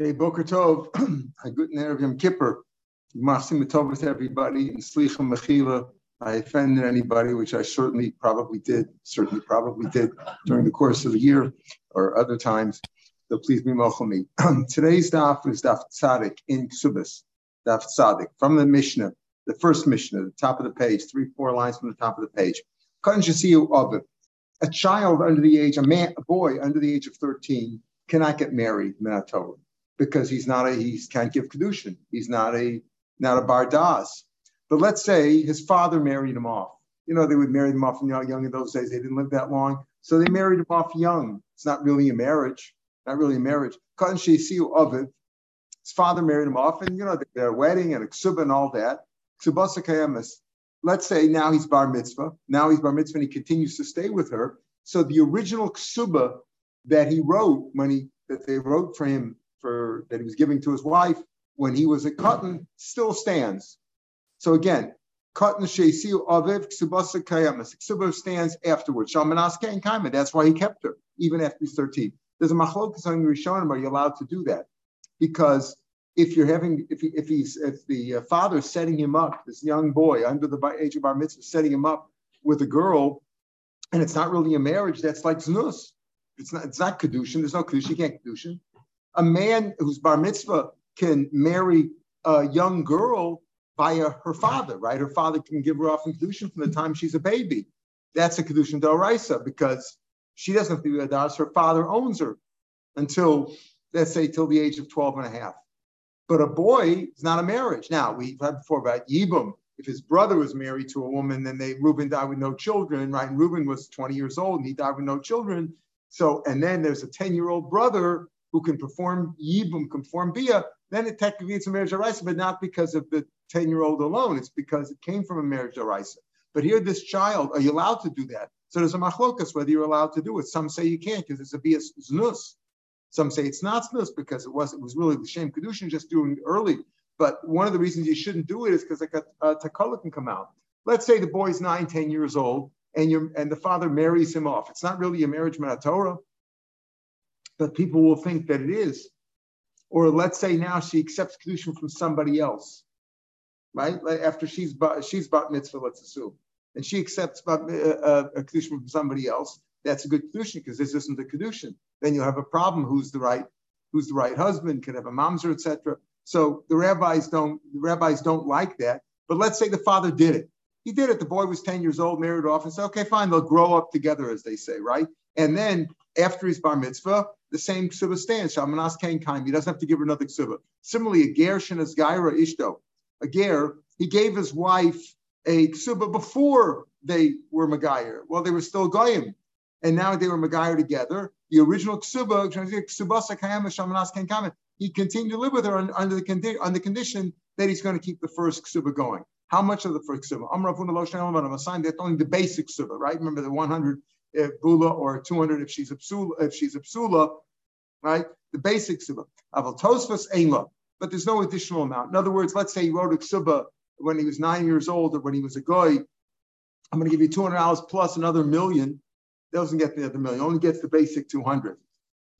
Hey, Boker Tov, good Erev Yom Kippur. Masim to everybody, and Slicha Mechila. I offended anybody, which I certainly probably did, certainly probably did during the course of the year or other times. So please be me. Today's daf is daf tzadik in Ksubis, daf tzadik from the Mishnah, the first Mishnah, the top of the page, three, four lines from the top of the page. A child under the age, a man, a boy under the age of 13 cannot get married, Torah because he's not a he can't give kedushin. He's not a not a bardas. But let's say his father married him off. You know, they would marry them off young, young in those days. They didn't live that long, so they married him off young. It's not really a marriage. Not really a marriage. of it. His father married him off, and you know their wedding and ksuba and all that. Let's say now he's bar mitzvah. Now he's bar mitzvah, and he continues to stay with her. So the original ksuba that he wrote when he that they wrote for him for that he was giving to his wife when he was a cotton still stands. So again, cotton sheisiu aviv ksubasa kayamas. Ksuba stands afterwards. Shalmanaske and kaima. That's why he kept her even after he's 13. There's a machlokas on Rishonim. Are you allowed to do that? Because if you're having, if he, if he's, if the uh, father's setting him up, this young boy under the age of bar mitzvah, setting him up with a girl, and it's not really a marriage, that's like znus. It's not, it's not kedushin. There's no kedushin. You can't kedushin a man who's bar mitzvah can marry a young girl via her father, right? Her father can give her off in kedushin from the time she's a baby. That's a kedushin doraisa because she doesn't have to be a das. Her father owns her until, let's say, till the age of 12 and a half. But a boy is not a marriage. Now, we've had before about Yibum. If his brother was married to a woman, then they Reuben died with no children, right? And Reuben was 20 years old and he died with no children. So, and then there's a 10 year old brother who can perform yibum, can perform bia, then it technically it's a marriage deraisa, but not because of the 10 year old alone. It's because it came from a marriage deraisa. But here, this child, are you allowed to do that? So there's a machlokas whether you're allowed to do it. Some say you can't because it's a bia znus. Some say it's not znus because it was it was really the shame kedushin just doing early. But one of the reasons you shouldn't do it is because like a, a takala can come out. Let's say the boy's nine, 10 years old, and you and the father marries him off. It's not really a marriage Torah but people will think that it is. Or let's say now she accepts kedushin from somebody else, right? Like after she's she's bat mitzvah, let's assume, and she accepts uh, uh, a kedushin from somebody else. That's a good kedushin because this isn't a kedushin. Then you'll have a problem. Who's the right? Who's the right husband? Could have a mamzer, etc. So the rabbis don't the rabbis don't like that. But let's say the father did it. He did it. The boy was 10 years old, married off, and said, okay, fine, they'll grow up together, as they say, right? And then after his bar mitzvah, the same ksuba stands. Shalmanas kain kaim. He doesn't have to give her another ksuba. Similarly, a ger shenas gaira ishto. A ger, he gave his wife a ksuba before they were magayer. Well, they were still goyim, and now they were magayer together. The original ksuba, ksubasa kayam shalmanas kain kaim. He continued to live with her under the, condi- on the condition that he's going to keep the first ksuba going. How much of the first ksuba? I'm assigned that's only the basic ksuba, right? Remember the 100 if bula or 200 if she's a psula, if she's a psula, right? The basic suba. Aval tosfas einla, but there's no additional amount. In other words, let's say he wrote a suba when he was nine years old or when he was a guy. I'm going to give you $200 plus another million. Doesn't get the other million, only gets the basic 200.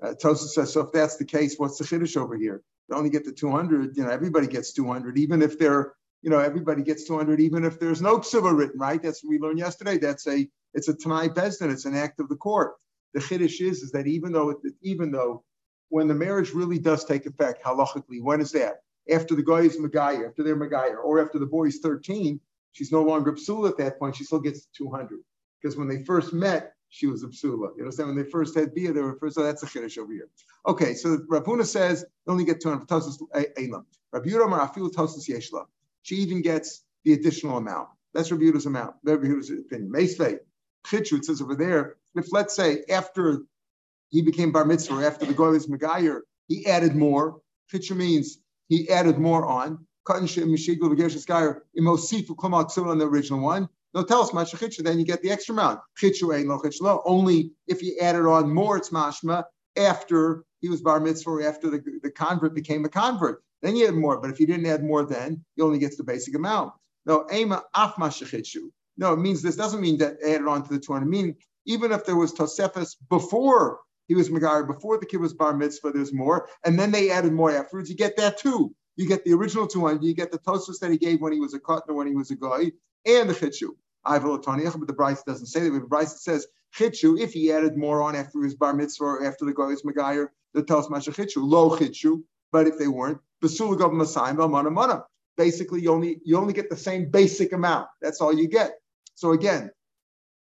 Uh, Tosa says, so if that's the case, what's the chiddush over here? They only get the 200. You know, everybody gets 200, even if they're, you know, everybody gets 200, even if there's no ksuba written, right? That's what we learned yesterday. That's a it's a Tanai Bezdin, it's an act of the court. The Chiddush is, is that even though, even though when the marriage really does take effect, halachically, when is that? After the guy is Megayah, after they're Megayah, or after the boy is 13, she's no longer Psula at that point, she still gets 200. Because when they first met, she was a psula. You understand? When they first had beer, they were first. So that's a chiddush over here. Okay, so Rapuna says they only get 200 tosus elam. Rabbi Yehuda Marafil tosus yeshla. She even gets the additional amount. That's Rabbi Yehuda's amount. Rabbi Yehuda's opinion. Meisvei chitru, it says over there, if let's say after he became bar mitzvah, after the goy was megayer, he added more. Chitru means he added more on. On the original one. No, tell us much chitru, then you get the extra amount. Ain't no chitru. Only if he added on more, it's mashma after he was bar mitzvah, after the, the convert became a convert. Then you add more. But if you didn't add more, then he only gets the basic amount. No, ema af mashachitchu. No, it means this doesn't mean that added on to the 200. I mean, even if there was Tosefis before he was Megar before the kid was bar mitzvah, there's more. And then they added more afterwards. You get that too. You get the original 200, you get the Tosfos that he gave when he was a Kotner, when he was a guy, and the Chitshu. But the Braisa doesn't say that. But the Braisa says Chitshu, if he added more on after his bar mitzvah or after the guy was Megayer, the tells Masha Chitshu, low Chitshu. But if they weren't, Basulagov Masayim, Mana Mana. Basically, you only you only get the same basic amount. That's all you get. So again,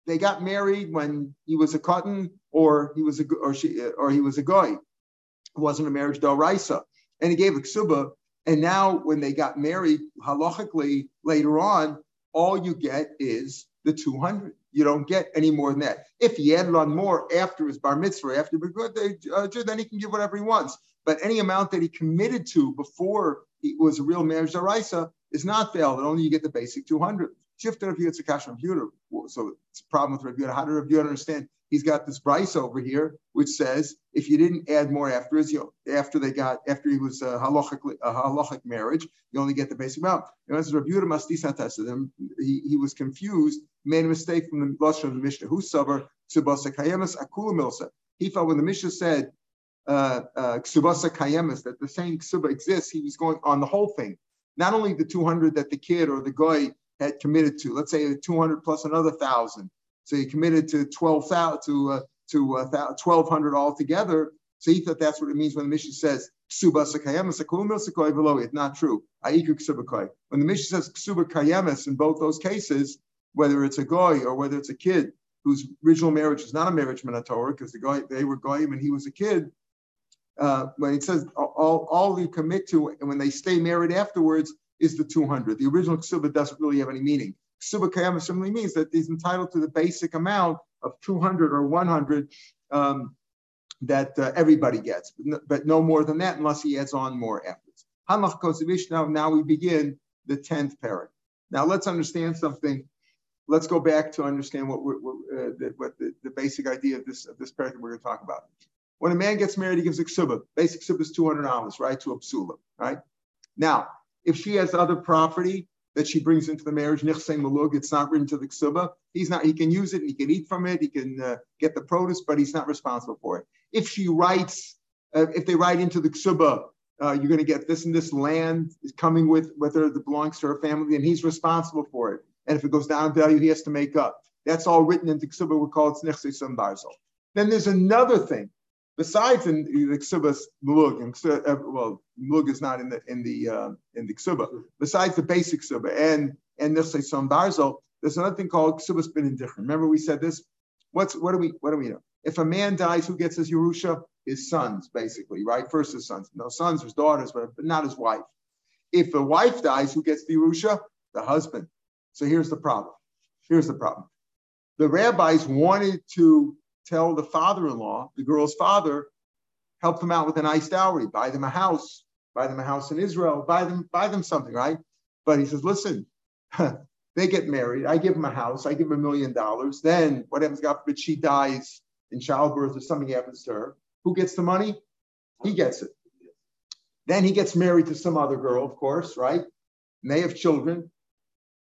they got married when he was a cotton or he was a or she or he was a guy. It wasn't a marriage raisa, and he gave a ksuba. And now when they got married, halachically later on, all you get is the 200. You don't get any more than that. If he added on more after his bar mitzvah, after the uh, then he can give whatever he wants. But any amount that he committed to before he was a real marriage daraisa is not valid. Only you get the basic 200. You get a cash computer. So it's a problem with Rabbi How do Rabbi understand? He's got this Braisa over here, which says if you didn't add more after his, you after they got after he was a halachic, a halachic marriage, you only get the basic amount. And as Rabbi Yehuda him, he, he was confused, made a mistake from the lashon of the Mishnah. Who sabar ksubasa kayemas akula milsa? He thought when the Mishnah said uh, uh, kayemas that the same ksuba exists, he was going on the whole thing, not only the 200 that the kid or the guy had committed to. Let's say 200 plus another thousand. So he committed to 12,000 to uh, to uh, 1,200 altogether. So he thought that's what it means when the Mishnah says It's not true. When the Mishnah says ksuba in both those cases, whether it's a goy or whether it's a kid whose original marriage is not a marriage minatorah because the guy they were goyim and he was a kid. Uh, when it says all, all you commit to and when they stay married afterwards, is the 200. The original ksuba doesn't really have any meaning. Ksuba kayama simply means that he's entitled to the basic amount of 200 or 100 um, that uh, everybody gets, but no, but no, more than that unless he adds on more afterwards. Hanach kosevish. Now, we begin the 10th parak. Now let's understand something. Let's go back to understand what, we're, we're, uh, the, what the, the, basic idea of this of this parak we're going to talk about. When a man gets married, he gives a ksuba. Basic ksuba is $200, right, to a psula, right? Now, if she has other property that she brings into the marriage, nichsei malug, it's not written to the ksuba. He's not. He can use it. He can eat from it. He can uh, get the produce, but he's not responsible for it. If she writes, uh, if they write into the ksuba, uh, you're going to get this and this land is coming with whether it belongs to her family, and he's responsible for it. And if it goes down in value, he has to make up. That's all written into ksuba. We call it nichsei sambarzel. Then there's another thing besides in the ksubas mulug, and uh, well, mulug is not in the in the uh, in the ksuba. Besides the basic ksuba and and say son barzel, there's another thing called ksubas bin indifferent. Remember we said this. What's what do we what do we know? If a man dies, who gets his yerusha? His sons, basically, right? First his sons, no sons, his daughters, but, not his wife. If a wife dies, who gets the yerusha? The husband. So here's the problem. Here's the problem. The rabbis wanted to tell the father-in-law, the girl's father, help them out with a nice dowry, buy them a house, buy them a house in Israel, buy them, buy them something, right? But he says, listen, they get married, I give them a house, I give them a million dollars. Then what happens, God forbid, she dies in childbirth or something happens to her. Who gets the money? He gets it. Then he gets married to some other girl, of course, right? And they have children.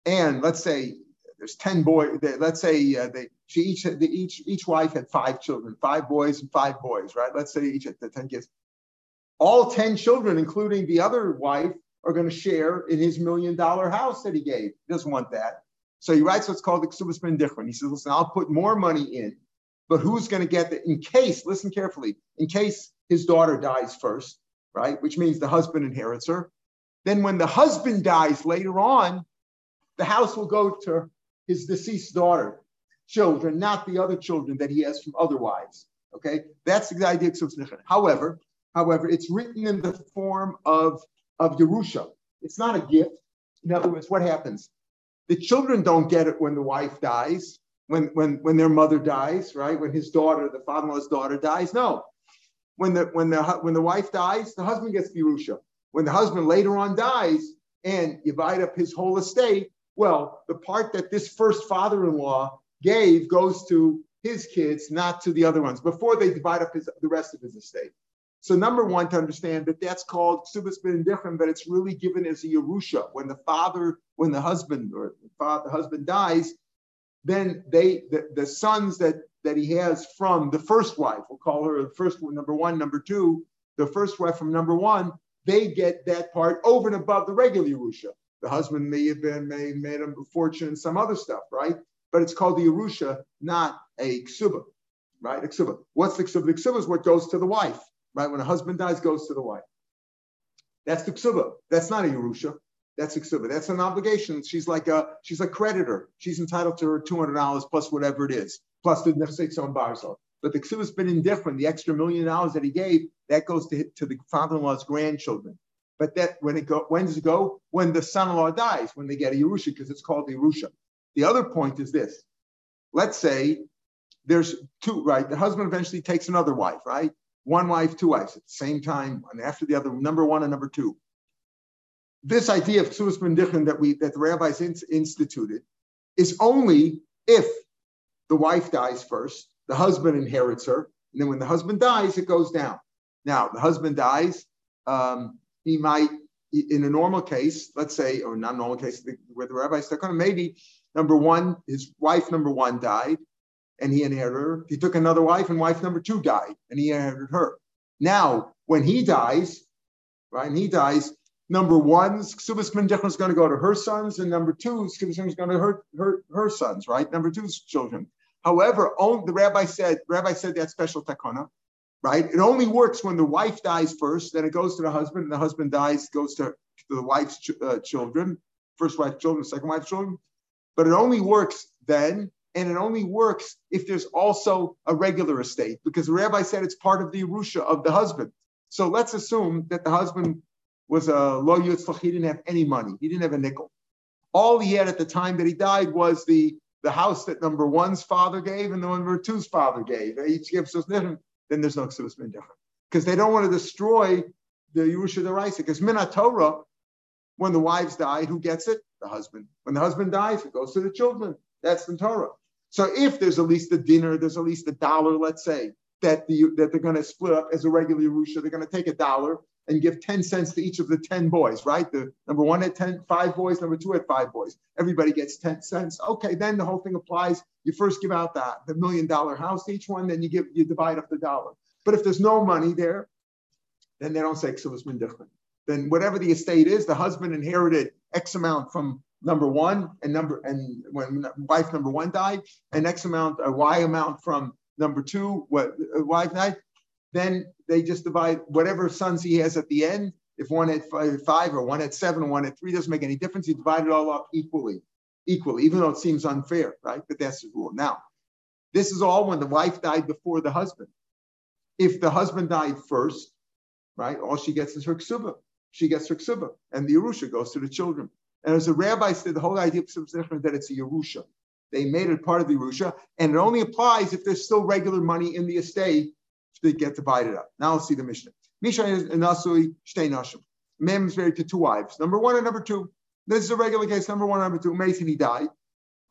And let's say there's 10 boys, let's say uh, they, she each, the, each, each wife had five children, five boys and five boys, right? Let's say each had the 10 kids. All 10 children, including the other wife, are going to share in his million dollar house that he gave. He doesn't want that. So he writes what's called the Ksubas Ben He says, listen, I'll put more money in, but who's going to get the, in case, listen carefully, in case his daughter dies first, right? Which means the husband inherits her. Then when the husband dies later on, the house will go to his deceased daughter, children, not the other children that he has from other wives. Okay, that's the idea of However, however, it's written in the form of of Yerusha. It's not a gift. In other words, what happens? The children don't get it when the wife dies, when when when their mother dies, right? When his daughter, the father-in-law's daughter, dies. No, when the when the when the wife dies, the husband gets Yerusha. When the husband later on dies and you divide up his whole estate, well, the part that this first father-in-law gave goes to his kids, not to the other ones, before they divide up his, the rest of his estate. So number one, to understand that that's called subas bin different, but it's really given as a Yerusha. When the father, when the husband or the, father, the husband dies, then they the, the sons that that he has from the first wife, we'll call her the first one, number one, number two, the first wife from number one, they get that part over and above the regular Yerusha. The husband may have been may made a fortune some other stuff, right? But it's called the Yerusha, not a ksuba, right? A ksuba. What's the ksuba? The ksuba is what goes to the wife, right? When a husband dies, goes to the wife. That's the ksuba. That's not a Yerusha. That's a ksuba. That's an obligation. She's like a she's a creditor. She's entitled to her two hundred dollars plus whatever it is, plus the nefsek on barzal. But the ksuba's been indifferent. The extra million dollars that he gave that goes to to the father-in-law's grandchildren. But that when it go, when does it go? When the son-in-law dies, when they get a Yerusha, because it's called the Yerusha. The other point is this. Let's say there's two, right? The husband eventually takes another wife, right? One wife, two wives at the same time, and after the other, number one and number two. This idea of ksuas b'ndichen that we that the rabbis in, instituted is only if the wife dies first, the husband inherits her, and then when the husband dies, it goes down. Now the husband dies, um, he might, in a normal case, let's say, or not normal case, where the rabbi stuck on maybe number one, his wife number one died and he inherited her. He took another wife and wife number two died and he inherited her. Now, when he dies, right, and he dies, number one's Ksubas Mendechon is going to go to her sons, and number two, Ksubas is going to her, her, her sons, right? Number two's children. However, oh the rabbi said, rabbi said that special takana right? It only works when the wife dies first, then it goes to the husband, and the husband dies, goes to, to the wife's ch- uh, children, first wife's children, second wife's children. But it only works then, and it only works if there's also a regular estate, because the rabbi said it's part of the Yerusha of the husband. So let's assume that the husband was a lo yitzlach, he didn't have any money, he didn't have a nickel. All he had at the time that he died was the the house that number one's father gave and the number two's father gave. Each gives us different then there's no Ksubas Mindacha. Because they don't want to destroy the Yerusha Deraisa. Because Minat Torah, when the wives die, who gets it? The husband. When the husband dies, it goes to the children. That's the Torah. So if there's at least a dinner, there's at least a dollar, let's say, that the that they're going to split up as a regular Yerusha, they're going to take a dollar and give 10 cents to each of the 10 boys, right? The number one at 10, five boys, number two at five boys. Everybody gets 10 cents. Okay, then the whole thing applies. You first give out that the million dollar house to each one, then you give you divide up the dollar. But if there's no money there, then they don't say ksuvas different. Then whatever the estate is, the husband inherited X amount from number one and number and when wife number one died, and X amount, a Y amount from number two, what uh, wife died, then they just divide whatever sons he has at the end. If one had five or one had seven or one had three, doesn't make any difference. You divide it all up equally, equally, even though it seems unfair, right? But that's the rule. Now, this is all when the wife died before the husband. If the husband died first, right, all she gets is her ksuba. She gets her ksuba, and the Yerusha goes to the children. And as the rabbi said, the whole idea of ksuba that it's a Yerusha. They made it part of the Yerusha, and it only applies if there's still regular money in the estate they get divided up. Now let's see the Mishnah. Misha is Nasui Shtei Nashim. Mem is married to two wives, number one and number two. This is a regular case, number one and number two. Mason, he died.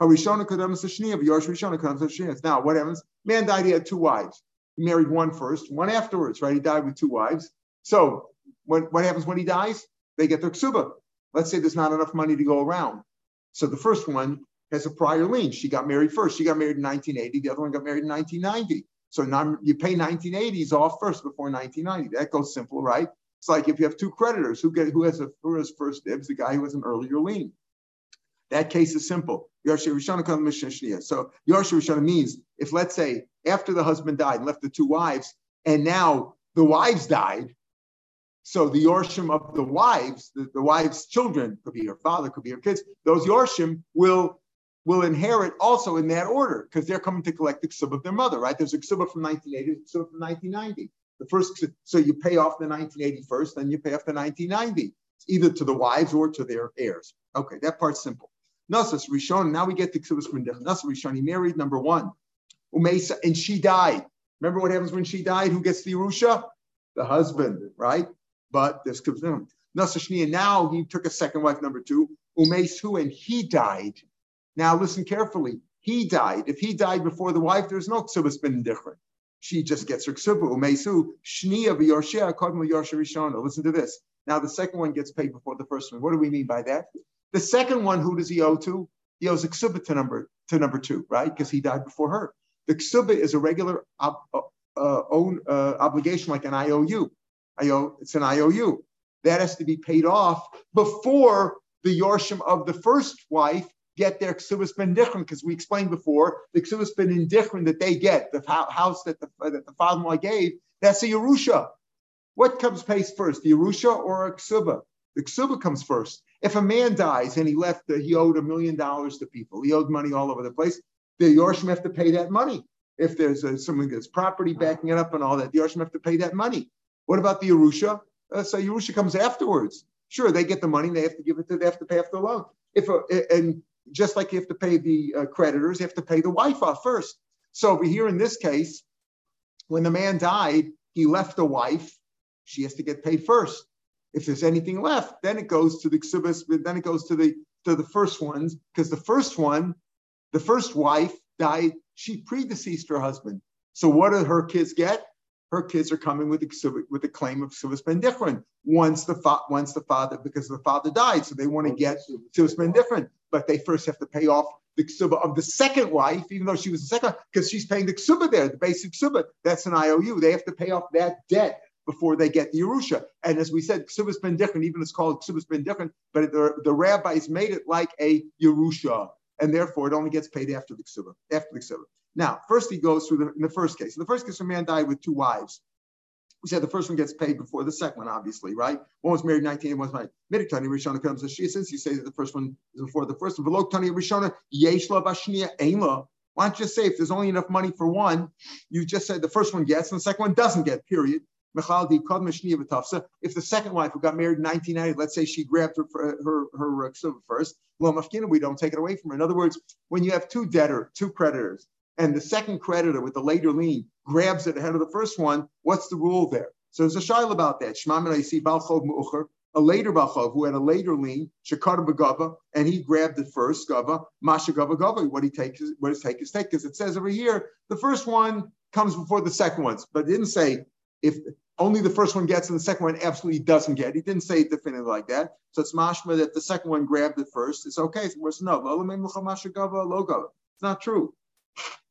Harishona Kadam Shneav Shrishona Kam Sashivas. Now, what happens? Man died, he had two wives. He married one first, one afterwards, right? He died with two wives. So when, what happens when he dies? They get their ksuba. Let's say there's not enough money to go around. So the first one has a prior lien. She got married first. She got married in 1980. The other one got married in 1990. So now you pay 1980s off first before 1990. That goes simple, right? It's like if you have two creditors, who get who has a who has first dibs? The guy who has an earlier lien. That case is simple. So Yarsha Rishana means if let's say after the husband died and left the two wives, and now the wives died, so the Yorshim of the wives, the, the wives' children, could be her father, could be her kids, those Yorshim will will inherit also in that order because they're coming to collect the ksub of their mother, right? There's a ksub from 1980, ksub from 1990. The first, so you pay off the 1980 first, then you pay off the 1990, it's either to the wives or to their heirs. Okay, that part's simple. Nasas Rishon, now we get the ksubas Mendech. Nasas Rishon, he married number one, Umesa, and she died. Remember what happens when she died? Who gets the Yerusha? The husband, right? But there's Nasas Shnia, now he took a second wife, number two, Umesu, and he died. Now listen carefully. He died. If he died before the wife, there's no ksubas bin different. She just gets her ksuba. Umesu shnia v'yorshea kodmu yorsha. Listen to this. Now the second one gets paid before the first one. What do we mean by that? The second one, who does he owe to? He owes a ksuba to number to number two, right? Because he died before her. The ksuba is a regular ob, uh, uh, own uh, obligation like an IOU. IO, it's an IOU. That has to be paid off before the Yorshim of the first wife get their ksubas ben dichron, because we explained before the ksubas ben indichron that they get, the house that the, that the father-in-law gave, that's a Yerusha. What comes pays first, the Yerusha or a ksuba? The ksuba comes first. If a man dies and he left, the, he owed a million dollars to people, he owed money all over the place, the Yorshim have to pay that money. If there's a, someone gets property backing it up and all that, the Yorshim have to pay that money. What about the Yerusha? Uh, so Yerusha comes afterwards. Sure, they get the money, they have to give it to, they have to pay off the loan. If a, and just like you have to pay the uh, creditors, you have to pay the wife off first. So over here in this case, when the man died, he left a wife. She has to get paid first. If there's anything left, then it goes to the ksubas, then it goes to the to the first ones, because the first one, the first wife died, she predeceased her husband. So what do her kids get? Her kids are coming with the with the claim of Sivas Ben Different once the fa- once the father because the father died, so they want to oh, get Sivas Ben Different, but they first have to pay off the ksuba of the second wife, even though she was the second, because she's paying the ksuba there, the basic ksuba. That's an IOU. They have to pay off that debt before they get the Yerusha. And as we said, ksuba's been different, even it's called ksuba's been different, but the, the rabbis made it like a Yerusha, and therefore it only gets paid after the ksuba, after the ksuba. Now, first he goes through the, in the first case. In the first case, a man died with two wives. We said the first one gets paid before the second one, obviously, right? One was married 19, one was married. Miditani Rishona comes to Shia. Since you say that the first one is before the first one, Velokani Rishona, Yeshla Bashnia Ainla. Why don't you say if there's only enough money for one, you just said the first one gets and the second one doesn't get, period. If the second wife who got married in 1990, let's say she grabbed her her her, her uh, first, we don't take it away from her. In other words, when you have two debtor, two creditors, and the second creditor with the later lien grabs it ahead of the first one, what's the rule there? So there's a shail about that. Shmamin see Balchov Mu'ucher, a later Balchov who had a later lien, Shakar Bagava, and he grabbed the first, Gava, Masha Gava Gava. What he takes, what his take is take, because it says over here, the first one comes before the second ones, but it didn't say if only the first one gets and the second one absolutely doesn't get. He didn't say it definitively like that. So it's mashma that the second one grabbed it first. It's okay. So no, it's not true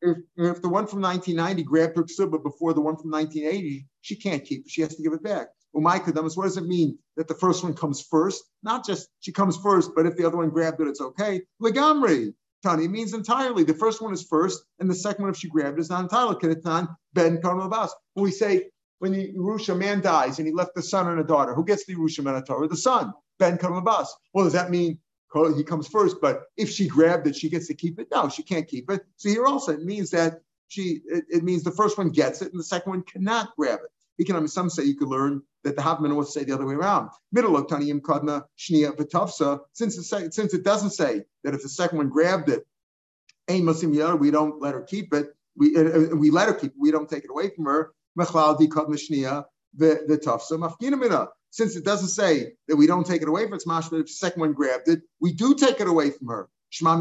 if, if the one from 1990 grabbed her ksuba before the one from 1980, she can't keep it. She has to give it back. Umay Kadamas, what does it mean that the first one comes first? Not just she comes first, but if the other one grabbed it, it's okay. Legamri, Tani, means entirely. The first one is first, and the second one, if she grabbed it, is not entirely. Kenetan Ben Karmabas. When we say, when the Yerusha man dies and he left the son and a daughter, who gets the Yerusha man Torah? The son, Ben Karmabas. Well, does that mean he comes first, but if she grabbed it, she gets to keep it. No, she can't keep it. So here also it means that she it, it means the first one gets it and the second one cannot grab it. He can, I mean, some say you could learn that the Havman would say the other way around. Middle of Taniyim Kadna Shnia Vitavsa, since the since it doesn't say that if the second one grabbed it, we don't let her keep it. We uh, we let her keep it. We don't take it away from her. Mechlal di Kadna Shnia Vitavsa Mafkina since it doesn't say that we don't take it away from its mashma, if the second one grabbed it, we do take it away from her. See from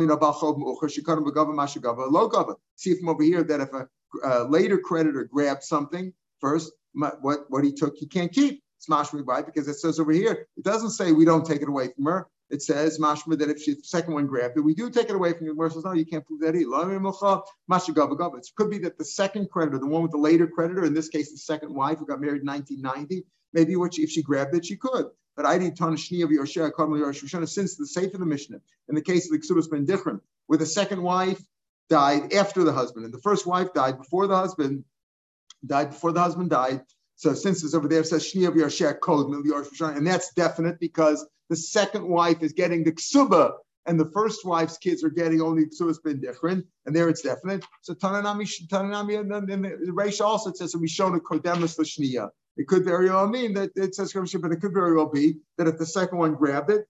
over here that if a later creditor grabs something first, what, what he took, he can't keep. It's mashma because it says over here, it doesn't say we don't take it away from her. It says mashma that if she, the second one grabbed it, we do take it away from you. Where says no, you can't prove that either. It could be that the second creditor, the one with the later creditor, in this case the second wife who got married in 1990, Maybe what she, if she grabbed it, she could. But I did Tanashni of Yoshua since the safe of the Mishnah, in the case of the Ksubas been different, where the second wife died after the husband, and the first wife died before the husband, died before the husband died. So since it's over there, it says Shni of Yoshua code, and that's definite because the second wife is getting the Ksuba and the first wife's kids are getting only it's been different, and there it's definite. So Tananami, Tananami, and then the Reish also says we shown a kodemus l'shniya. It could very well mean that it says scripture, but it could very well be that if the second one grabbed it,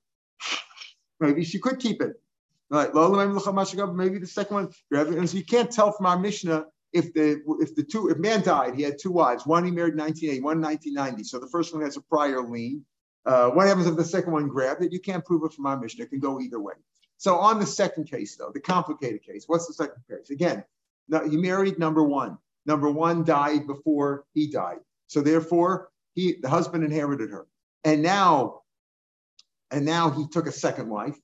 maybe she could keep it. Right? Maybe the second one grabbed it. And so you can't tell from our Mishnah if the if the two if man died, he had two wives. One he married in 1980, one in 1990. So the first one has a prior lien. Uh, what happens if the second one grabbed it? You can't prove it from our Mishnah. It can go either way. So on the second case, though, the complicated case, what's the second case? Again, now he married number one. Number one died before he died. So therefore, he the husband inherited her. And now, and now he took a second wife.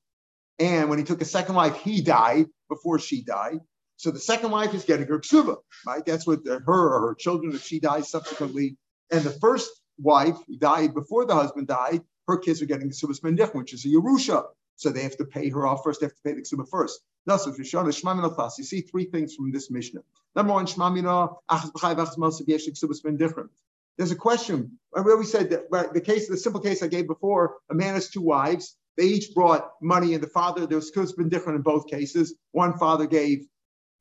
And when he took a second wife, he died before she died. So the second wife is getting her ksuba, right? That's what the, her or her children, if she dies subsequently. And the first wife died before the husband died, her kids are getting the subas mendich, which is a Yerusha. So they have to pay her off first. They have to pay the ksuba first. Thus, if you're showing you see three things from this Mishnah. Number one, shmamina ksubas. There's a question where we said that the case, the simple case I gave before, a man has two wives. They each brought money, and the father, there was been different in both cases. One father gave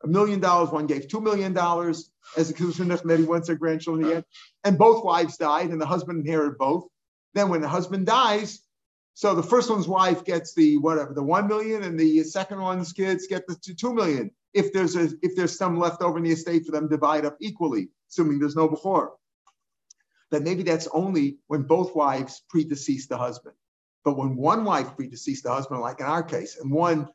a million dollars, one gave two million dollars as a kuzbin that he wants their grandchildren again. And both wives died, and the husband inherited both. Then when the husband dies, so the first one's wife gets the whatever, the one million, and the second one's kids get the two million. If there's a if there's some left over in the estate for them, divide up equally, assuming there's no before. But maybe that's only when both wives predeceased the husband. But when one wife predeceased the husband, like in our case, and one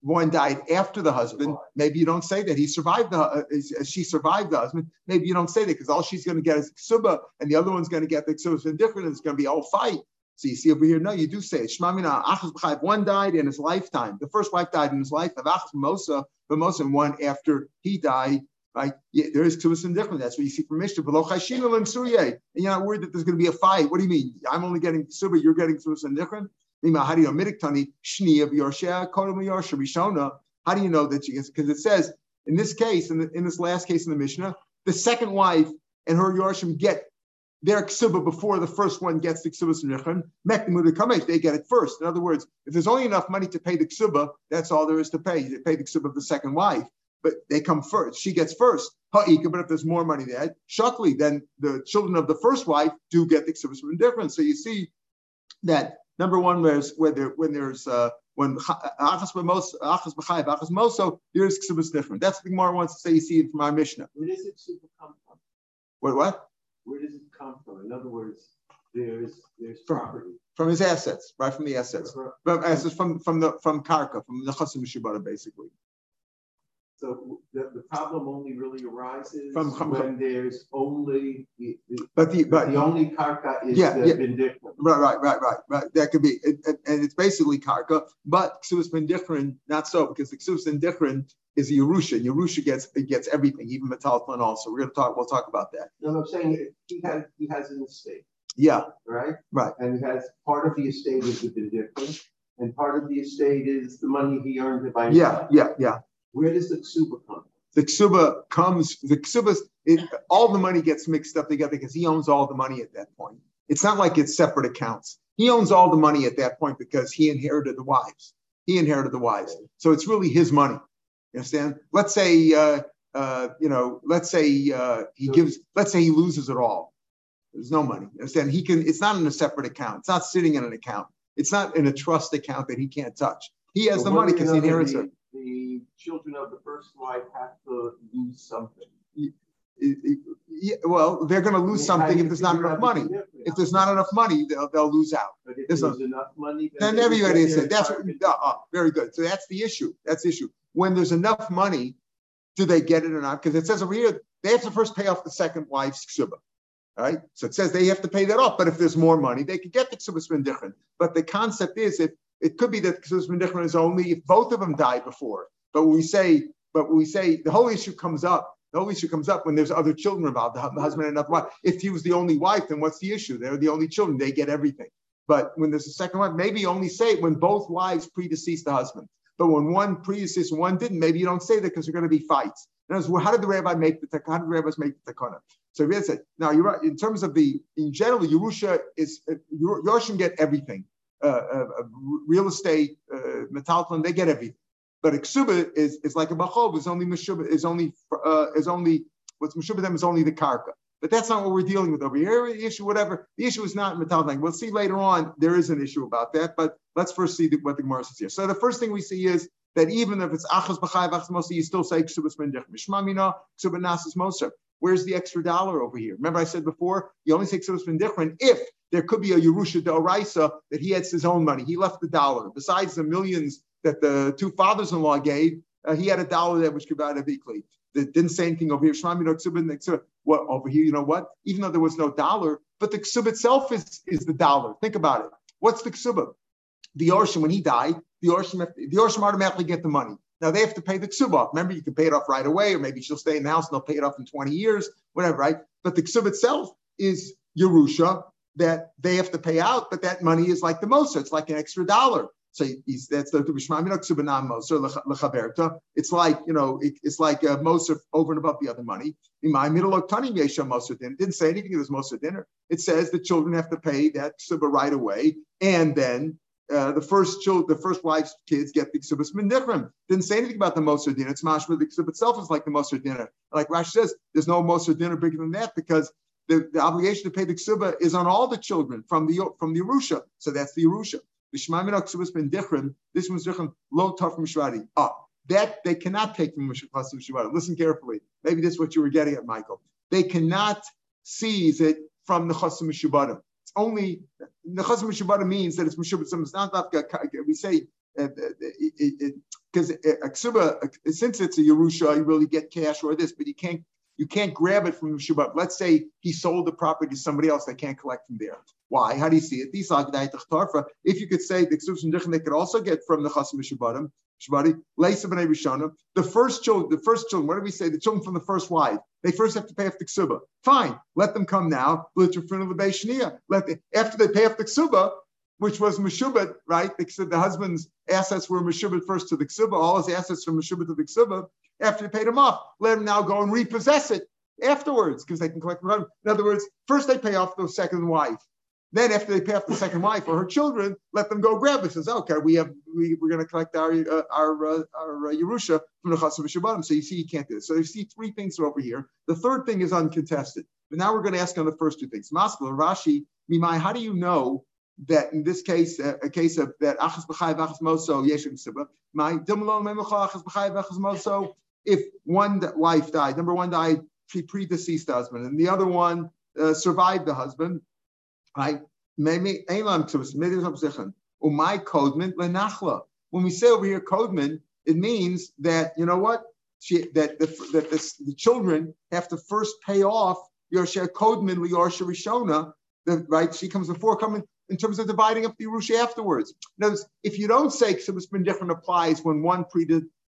one died after the husband, maybe you don't say that he survived the uh, she survived the husband. Maybe you don't say that because all she's going to get is ksuba, and the other one's going to get the ksuba indifferent, and it's going to be all fight. So you see over here, no, you do say it. Shmamina achas b'chayv. One died in his lifetime. The first wife died in his life. Achas mosa, but most and one after he died. Right? Yeah, there is two different. That's what you see from Mishnah. Chayshina and you're not worried that there's going to be a fight. What do you mean? I'm only getting suba. You're getting tumas different. How do you know midiktani shni of yorsha kodem yorsha rishona? How do you know that? Because it says in this case, in, the, in this last case in the Mishnah, the second wife and her yorshim get their ksuba before the first one gets the ksuba kamesh, they get it first. In other words, if there's only enough money to pay the ksuba, that's all there is to pay. They pay the ksuba of the second wife, but they come first. She gets first. But if there's more money there, shakli, then the children of the first wife do get the ksuba from difference. So you see that number one, there's where there, when there's uh, when achas achas b'chayiv achas moso, there's ksuba different. That's what the Gemara wants to say. You see it from our Mishnah. Where does it come from? What what? Where does it come from? In other words, there's there's property from his assets, right from the assets, from assets from from the from karka, from the chasim shibara, basically. So the, the problem only really arises from, from, when there's only the, the but the but the only karka is yeah, the yeah. Right, right, right, right, right. That could be, and it's basically karka, but ksus different, not so because the ksus different is Yerusha. Yerusha gets it gets everything, even metalton also. We're gonna talk. We'll talk about that. No, I'm saying he has he has an estate. Yeah. Right. Right. And he has part of the estate is the different, and part of the estate is the money he earned by. Yeah, yeah, yeah. Where does the ksuba come? The ksuba comes, the ksuba, all the money gets mixed up together because he owns all the money at that point. It's not like it's separate accounts. He owns all the money at that point because he inherited the wives. He inherited the wives. So it's really his money. You understand? Let's say, uh, uh, you know, let's say uh, he gives, let's say he loses it all. There's no money. You understand? He can, it's not in a separate account. It's not sitting in an account. It's not in a trust account that he can't touch. He has so the money because he inherits it the children of the first wife have to lose something. Yeah, well, they're going to lose something if there's not enough money. If there's not enough money, they'll, they'll lose out. But if there's, there's enough money, then, then everybody is that's what, uh, uh, very good. So that's the issue. That's the issue. When there's enough money, do they get it or not? Because it says over here they have to first pay off the second wife's ksuba. Right? So it says they have to pay that off. But if there's more money, they could get the ksuba spin different. But the concept is if it could be that Kesus Mendichron is only if both of them died before. But we say, but we say the whole issue comes up. The whole issue comes up when there's other children involved, the, husband and another wife. If he was the only wife, then what's the issue? They're the only children; they get everything. But when there's a second wife, maybe you only say it when both wives predeceased the husband. But when one predeceased one didn't, maybe you don't say that because there's going to be fights. And well, how did the rabbi make the how did the rabbis make the takana? So Rabbi said, now you're right. In terms of the in general, Yerusha is Yoshim get everything uh, uh, real estate, uh, metalton, they get everything. But Iksuba is, is like a Bachov, is only Meshuba, is only uh, is only what's Meshuba them is only the Karka. But that's not what we're dealing with over here. The issue, whatever, the issue is not metalton. We'll see later on, there is an issue about that, but let's first see what the Gemara says here. So the first thing we see is that even if it's Achas B'chai Achas Mosa, you still say Ksuba Spendech Mishmamina, Ksuba Nasas Mosa. Where's the extra dollar over here? Remember, I said before, you only say Ksuba Spendech if there could be a Yerusha Oraisa that he had his own money. He left the dollar. Besides the millions that the two fathers-in-law gave, uh, he had a dollar that was Kibbutz Avikli. That didn't say anything over here. What over here? You know what? Even though there was no dollar, but the ksub itself is, is the dollar. Think about it. What's the ksubah? The Yorshim, when he died, the Yorshim automatically get the money. Now they have to pay the ksuba. Remember, you can pay it off right away, or maybe she'll stay in the house and they'll pay it off in 20 years, whatever, right? But the ksuba itself is Yerusha that they have to pay out, but that money is like the Mosa. It's like an extra dollar. So he's, that's the Moser It's like you know, it, it's like a Moser over and above the other money. In my middle of Tani Yesha Moser dinner. It didn't say anything of this Moser dinner. It says the children have to pay that ksuba right away, and then uh, the first child, the first wife's kids get the ksubas mindichrim. Didn't say anything about the moser dinner. It's mashma. The ksub itself is like the moser dinner. Like Rashi says, there's no moser dinner bigger than that because the, the obligation to pay the ksuba is on all the children from the from the Yerusha. So that's the Yerusha. This one's dichrim low tough Mishwari. Ah, that they cannot take from Mishwari. Listen carefully. Maybe this is what you were getting at, Michael. They cannot seize it from the chasim only the chazim mishubara means that it's mishubah. It's not that we say because uh, uh, uh, since it's a yerusha, you really get cash or this, but you can't you can't grab it from Shabbat. Let's say he sold the property to somebody else that can't collect from there. Why? How do you see it? If you could say the they could also get from the Chasim Shabbatim, the first children, the first children, what do we say? The children from the first wife, they first have to pay off the ksuba. Fine, let them come now. Let the, after they pay off the ksuba, which was Meshubat, right? The, the husband's assets were Meshubat first to the ksuba, all his assets were Meshubat to the ksuba after you paid them off. Let them now go and repossess it afterwards because they can collect the money. In other words, first they pay off the second wife. Then after they pay off the second wife or her children, let them go grab it. Says, okay, we have we, we're going to collect our uh, our uh, our uh, Yerusha from the Chasav Shabbatim. So you see, you can't do this. So you see three things over here. The third thing is uncontested. But now we're going to ask on the first two things. Maskala, Rashi, Mimai, how do you know that in this case, uh, a case of that achas b'chayiv achas moso yeshim sibba, my dimlon memucha achas b'chayiv achas moso if one wife died, number one died she pre-deceased husband, and the other one uh, survived the husband, right? Maybe umay kodman lenachla. When we say over here kodman, it means that you know what she, that the, that the, the children have to first pay off Yorsha Kodman Liyorsha Rishona, the, right? She comes before coming in terms of dividing up the Yerusha afterwards. Notice, if you don't say Ksubas different applies when one pre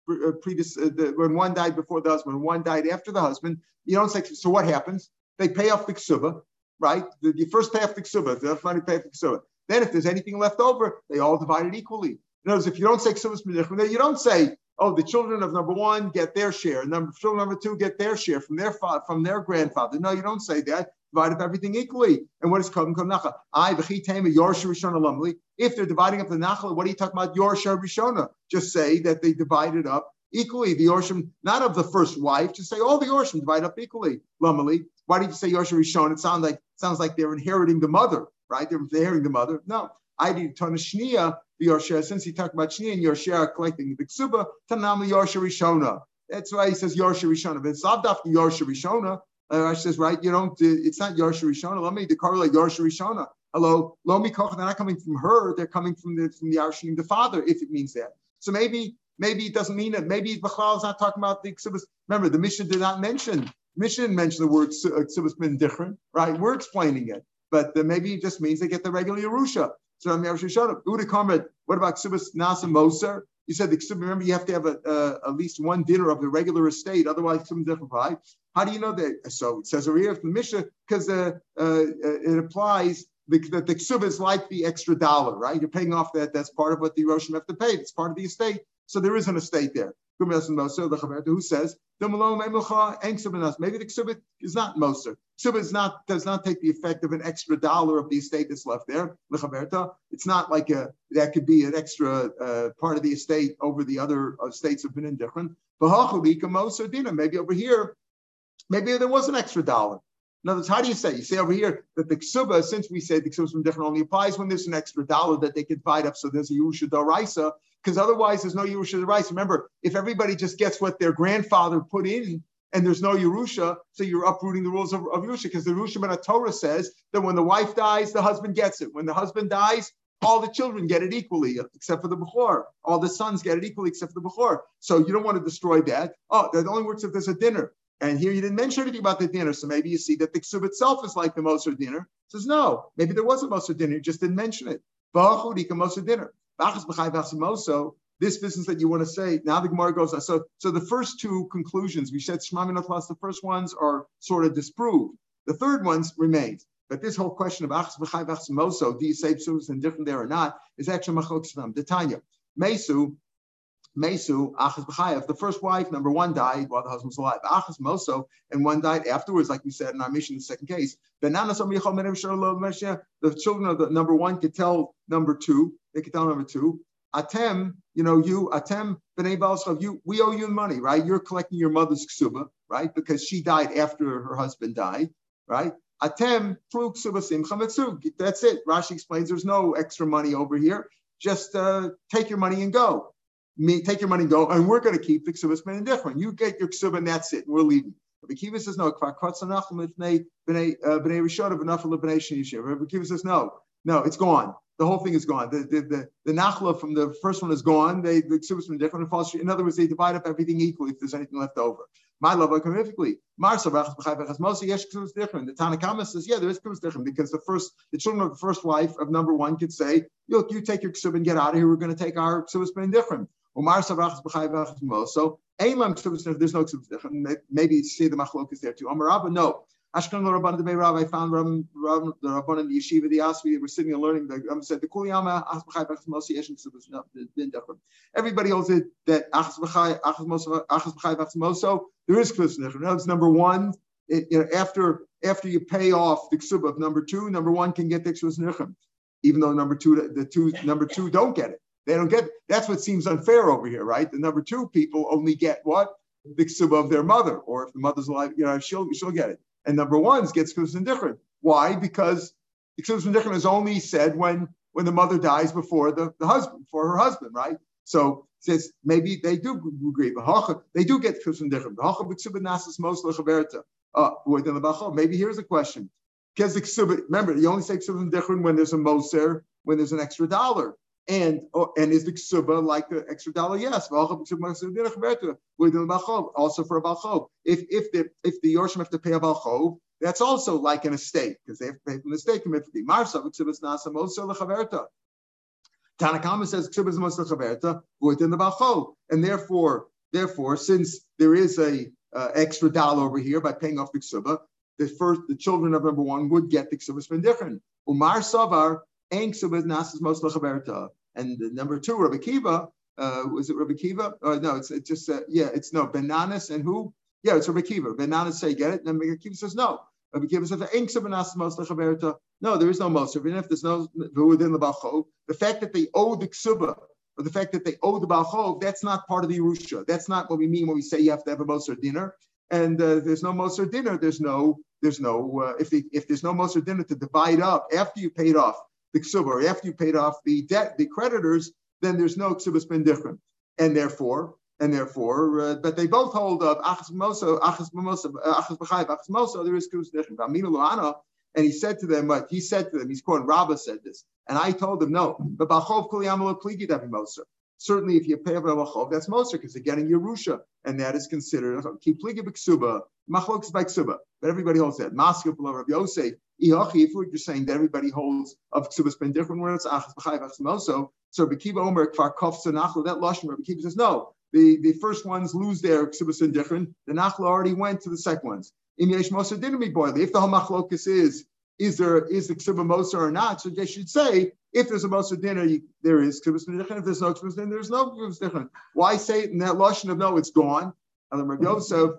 uh, predis- uh, the, when one died before the husband, one died after the husband, you don't say, so what happens? They pay off the ksuba, right? The, you first pay off the ksuba, the money pay off the ksuba. Then if there's anything left over, they all divide it equally. In other words, if you don't say ksuba, you don't say, oh, the children of number one get their share, number children number two get their share from their father, from their grandfather. No, you don't say that divide up everything equally. And what is Kodem Kodem Nachal? I v'chitema Yorsha Rishona Lumli. If they're dividing up the Nachal, what are you talking about Yorsha Rishona? Just say that they divided up equally. The Yorshim, not of the first wife, just say all the Yorshim divide up equally. Lumli. Why did you say Yorsha Rishona? It sounds like sounds like they're inheriting the mother, right? They're inheriting the mother. No. I did Tanashnia, the Yorsha, since he talked about Shnia and Yorsha collecting the Ksuba, Tanam Yorsha Rishona. That's why he says Yorsha Rishona. But it's not the Yorsha Rishona. Rashi says, right, you don't, it's not Yarsha Rishona. Let me correlate Yarsha Rishona. Hello, Lomi Koch, they're not coming from her, they're coming from the from the Yarshim, the father, if it means that. So maybe maybe it doesn't mean it. Maybe Bachlal is not talking about the Ksubas. Remember, the Mishnah did not mention, Mishnah didn't mention the word Ksubas bin different, right? We're explaining it. But uh, maybe it just means they get the regular Yerusha. So I'm Yarsha Rishona. Uda Kamad, what about Ksubas Nasa Moser? You said the remember you have to have a, uh, at least one dinner of the regular estate, otherwise some different pie. How do you know that? So it says over here from the Mishnah because uh, uh, it applies that the ksuba is like the extra dollar, right? You're paying off that. That's part of what the Roshim have to pay. It's part of the estate. So there is an estate there. Who says maybe the ksuba is not moser. Ksuba is not does not take the effect of an extra dollar of the estate that's left there. It's not like a that could be an extra uh, part of the estate over the other estates have been indifferent. Maybe over here, maybe there was an extra dollar. In other words, how do you say? You say over here that the ksuba, since we say the ksuba from different only applies when there's an extra dollar that they could divide up, so there's a Yerusha Doraisa, because otherwise there's no Yerusha Doraisa. Remember, if everybody just gets what their grandfather put in and there's no Yerusha, so you're uprooting the rules of, of Yerusha, because the Yerusha Ben Torah says that when the wife dies, the husband gets it. When the husband dies, all the children get it equally, except for the Bechor. All the sons get it equally, except for the Bechor. So you don't want to destroy that. Oh, that only works if there's a dinner. And here you didn't mention anything about the dinner, so maybe you see that the ksub itself is like the Moser dinner. Says no, maybe there was a Moser dinner, you just didn't mention it. Moser dinner. this business that you want to say. Now the Gemara goes. So, so the first two conclusions we said Shema plus the first ones are sort of disproved. The third ones remains. But this whole question of achs b'chai moso, do you say psulas and different there or not, is actually machok svam. The Tanya, Mesu, Mesu, achas b'chayev. The first wife, number one, died while the husband was alive. Achas moso, and one died afterwards, like we said in our Mishnah, the second case. The children of the number one could tell number two. They could tell number two. Atem, you know, you, Atem, B'nai Balschav, you, we owe you money, right? You're collecting your mother's ksuba, right? Because she died after her husband died, right? Atem. That's it. Rashi explains there's no extra money over here. Just uh, take your money and go. Me, take your money and go, and we're going to keep the ksubas ben different. You get your ksuba and that's it. And we're leaving. Rabbi Kiva says no. Rabbi Kiva says no. No, it's gone the whole thing is gone. The the the, the nachla from the first one is gone. They the ksubas from different. In other words, they divide up everything equally if there's anything left over. My love different. The Tanakama says, yeah, there is ksubas different because the first the children of the first wife of number one could say, look, you take your ksub and get out of here. We're going to take our ksubas being different. So There's no ksubas different. Maybe see the machlok is there too. Amar no. Ashkan Rabban the Rav, I found Rabban, Rabban, the Rabban the yeshiva, the Asvi, we're sitting and learning. The um, said the Kuliyama Achmachai Bechas Mosi Yeshin so there's been different. Everybody holds it that Achmachai Achmachai Bechas Moso. There is Kusnich. That's number one. It, you know, after after you pay off the ksub of number two, number one can get the ksub even though number two the two number two don't get it. They don't get. That's what seems unfair over here, right? The number two people only get what the ksub of their mother, or if the mother's alive, you know, she'll she'll get it and number ones gets Ksubas different. Why? Because Ksubas different is only said when when the mother dies before the, the husband, for her husband, right? So says maybe they do agree. But they do get Ksubas different. Uh, maybe here's a question. Because the ksuba, Remember, you only say Ksubas different when there's a moser, when there's an extra dollar. And oh, and is the ksuba like the extra dollar? Yes. Also for a balchov. If if the if the yorshim have to pay a balchov, that's also like an estate because they have to pay from the estate committee. Marsa ksubas nasa moser lechaverta. Tanakama says ksuba is moser lechaverta within the balchov, and therefore therefore since there is a uh, extra dollar over here by paying off the ksuba, the first the children of number one would get the ksuba spin different. Umar savar. And number two, Rabbi Kiva, uh, was it Rabbi Kiva? Uh, no, it's, it's just, uh, yeah, it's no, Ben Nanas and who? Yeah, it's Rabbi Kiva. Ben Nanas say, get it? And then Rabbi Kiva says, no. Rabbi Kiva says, no, there is no Moser. Even if there's no within the Balchov, the fact that they owe the Ksuba, or the fact that they owe the Balchov, that's not part of the Yerusha. That's not what we mean when we say you have to have a Moser dinner. And uh, there's no Moser dinner. There's no, there's no, uh, if, if there's no Moser dinner to divide up after you paid off the ksuba, after you paid off the debt, the creditors, then there's no ksuba spin different. And therefore, and therefore, uh, but they both hold of achas moso, achas moso, achas b'chayv, moso, there is ksuba different. Aminu lo'ana, and he said to them, what he said to them, he's quoting Rabbah said this, and I told them, no, but b'chov kol yamalo pligi moser. Certainly, if you pay a b'chov, that's moser because they're getting Yerusha, and that is considered uh, keep pligi b'ksuba, machlok by. But everybody holds that. Maskil below Rav Yosef, if you're saying that everybody holds of ksubas ben different words, achas b'chayv achas So Bekiva Omer kfar kof nachla. That lashon Rabbi Kiva says no. The, the first ones lose their ksubas ben different. The nachla already went to the second ones. If the whole machlokus is is there is the ksuba moser or not, so they should say if there's a moser dinner, there is ksubas ben different. If there's no ksubas dinner, there's no ksubas different. Why say it in that lashon of no? It's gone. And that's the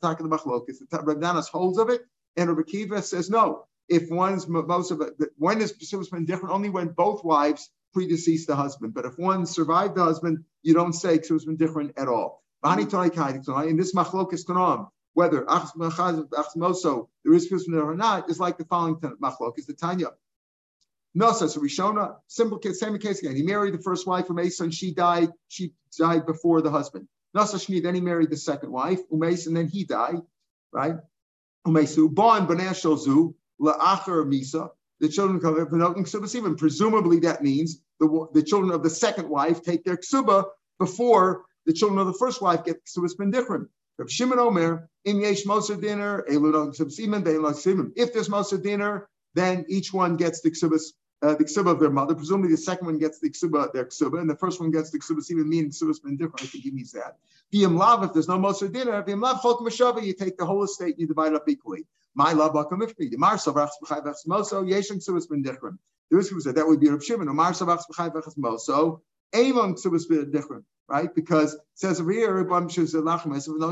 talk of the machlokus. The Rabbi holds of it. And Rabbi Kiva says, no, if one's most of it, when is been different? Only when both wives predeceased the husband. But if one survived the husband, you don't say been different at all. In this machlokas tanam, whether achmoso there is ksubas or not, is like the following machlok is the Tanya. No, so Rishona, simple case, same case again. He married the first wife from Asa and she died. She died before the husband. Nasa Shni, then he married the second wife, Umes, and then he died, right? Umesu, Bon Banashozu, La'achar Misa, the children of Presumably that means the, the children of the second wife take their Ksuba before the children of the first wife get Ksuba Spin different. Rav Shimon Omer, Im Yesh Moser dinner, If there's Moser dinner, then each one gets the Ksubas uh, the ksuba of their mother. Presumably, the second one gets the ksuba their ksuba, and the first one gets the ksuba even meaning ksuba's been different. I think he means that. V'im lav, if there's no moser dinner, v'im lav chok mashava, you take the whole estate and you divide it up equally. My love bakam ifri. The marsav rachs b'chai v'chas moso yeshem ksuba's been different. There is ksuba that would be Reb Shimon. Marsav rachs b'chai v'chas moso. Amon ksuba's different, right? Because it says over here,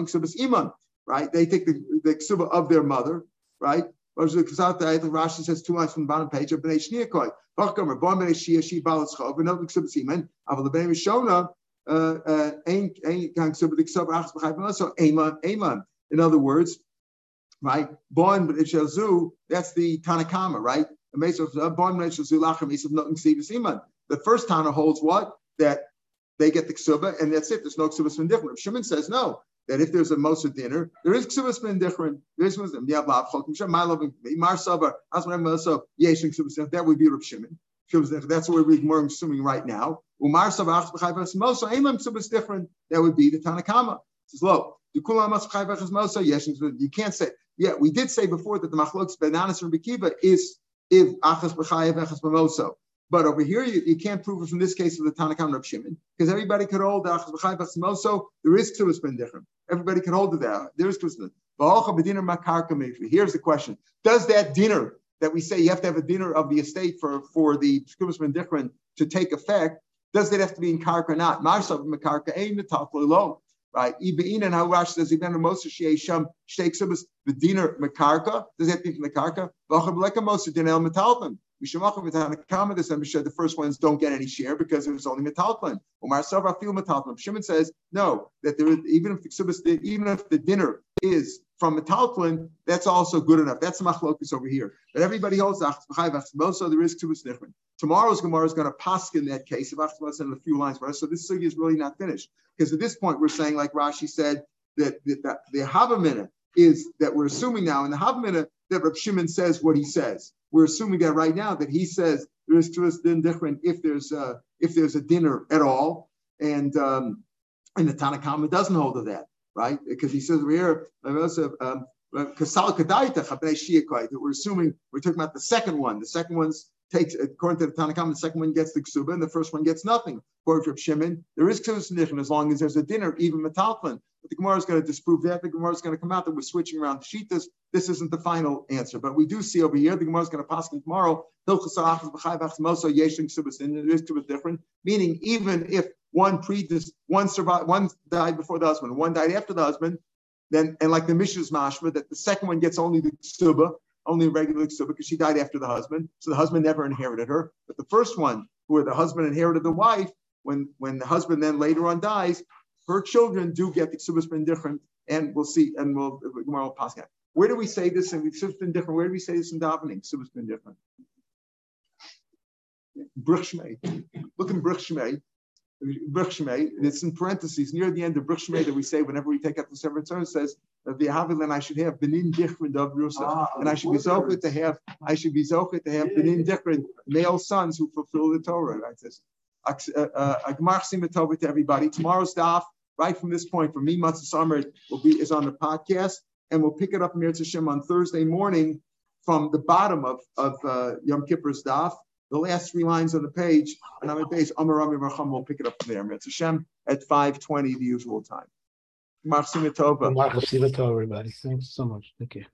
ksuba's iman, right? They take the, the ksuba of their mother, right? Rashi says two lines from the bottom page of Bnei Shniakoi. Bachkamer, Bon Bnei Shia, Shi and no Ksub Simen, Aval Bnei Mishona, uh, uh, Ain't Ain't Gang Sub the Ksub Achs B'chai so Aman, Aman. In other words, right? Bon Bnei that's the Tanakama, right? The first Tana holds what? That they get the ksuba, and that's it. There's no ksuba different. Shimon says no that if there's a Moser dinner, there is ksubas different. There is. That would be Reb Shimon. That's what we're assuming right now. Umar mosa. Different. That would be the Tanakama. Says low. You can't say. Yeah, we did say before that the machlokes Ben Nanas from Bekiva is if achas b'chayev achas b'moso. But over here, you, you can't prove it from this case of the Tanakam Rav Shimon, because everybody could hold the Achaz B'chimoso, there is Ksubas Ben different. Everybody can hold to that. There is Ksubas Here's the question. Does that dinner that we say you have to have a dinner of the estate for, for the Ksubas Ben different to take effect, does that have to be in Karka or not? Marsav Makarka ain't the. Right? Ibn and says Ibn Moshe Sham Shtei Ksubas the dinner Makarka. Does that to be from the Karka? V'achab Leka Moshe Dinel Metalvim. The first ones don't get any share because it was only metalplan. Umar feel metalplan. Shimon says no, that there is, even if the even if the dinner is from metalplan, that's also good enough. That's the machlokus over here. But everybody holds so there is ksubas different. Tomorrow's Gemara is going to pass in that case of achmas in a few lines. So this sugi is really not finished because at this point we're saying, like Rashi said, that, that, that the Havamina is that we're assuming now in the Havamina that Rav Shimon says what he says we're assuming that right now that he says there is truas din different if there's a, if there's a dinner at all, and um, and the Tanakhama doesn't hold to that, right? Because he says we're here, um, we're assuming we're talking about the second one. The second one's takes, according to the Tanakhama, the second one gets the ksuba and the first one gets nothing. According to Shimon, there is ksuba as long as there's a dinner, even metalfin. But the Gemara is going to disprove that. The Gemara is going to come out that we're switching around the shitas. This isn't the final answer, but we do see over here the Gemara is going to pass tomorrow. Is different, meaning even if one pre one survived, one died before the husband, one died after the husband, then and like the Mishnah's mashma, that the second one gets only the ksuba, only a regular ksuba because she died after the husband, so the husband never inherited her. But the first one, where the husband inherited the wife, when when the husband then later on dies, her children do get the ksubas different, and we'll see, and we'll tomorrow pass that. Where do we say this? And ksubas been different. Where do we say this in davening? Ksubas been different. Bruchshmei. Look in Bruchshmei. Bruchshmei. It's in parentheses near the end of Bruchshmei that we say whenever we take out the seven terms says that the Havilan I should have benin different of Yosef, ah, and I should be zochet to have I should be zochet to have benin different male sons who fulfill the Torah. Like this. Agmar uh, to everybody. Tomorrow's daf right from this point, for me, Matzah Summer, will be is on the podcast, and we'll pick it up Mir Hashem on Thursday morning from the bottom of, of uh, Yom Kippur's daf, the last three lines on the page, and I'm at base Amar Rami Racham. We'll pick it up from there. Mir Hashem at 5:20, the usual time. Marchim Tova. Marchim Tova, everybody. Thanks so much. Thank you.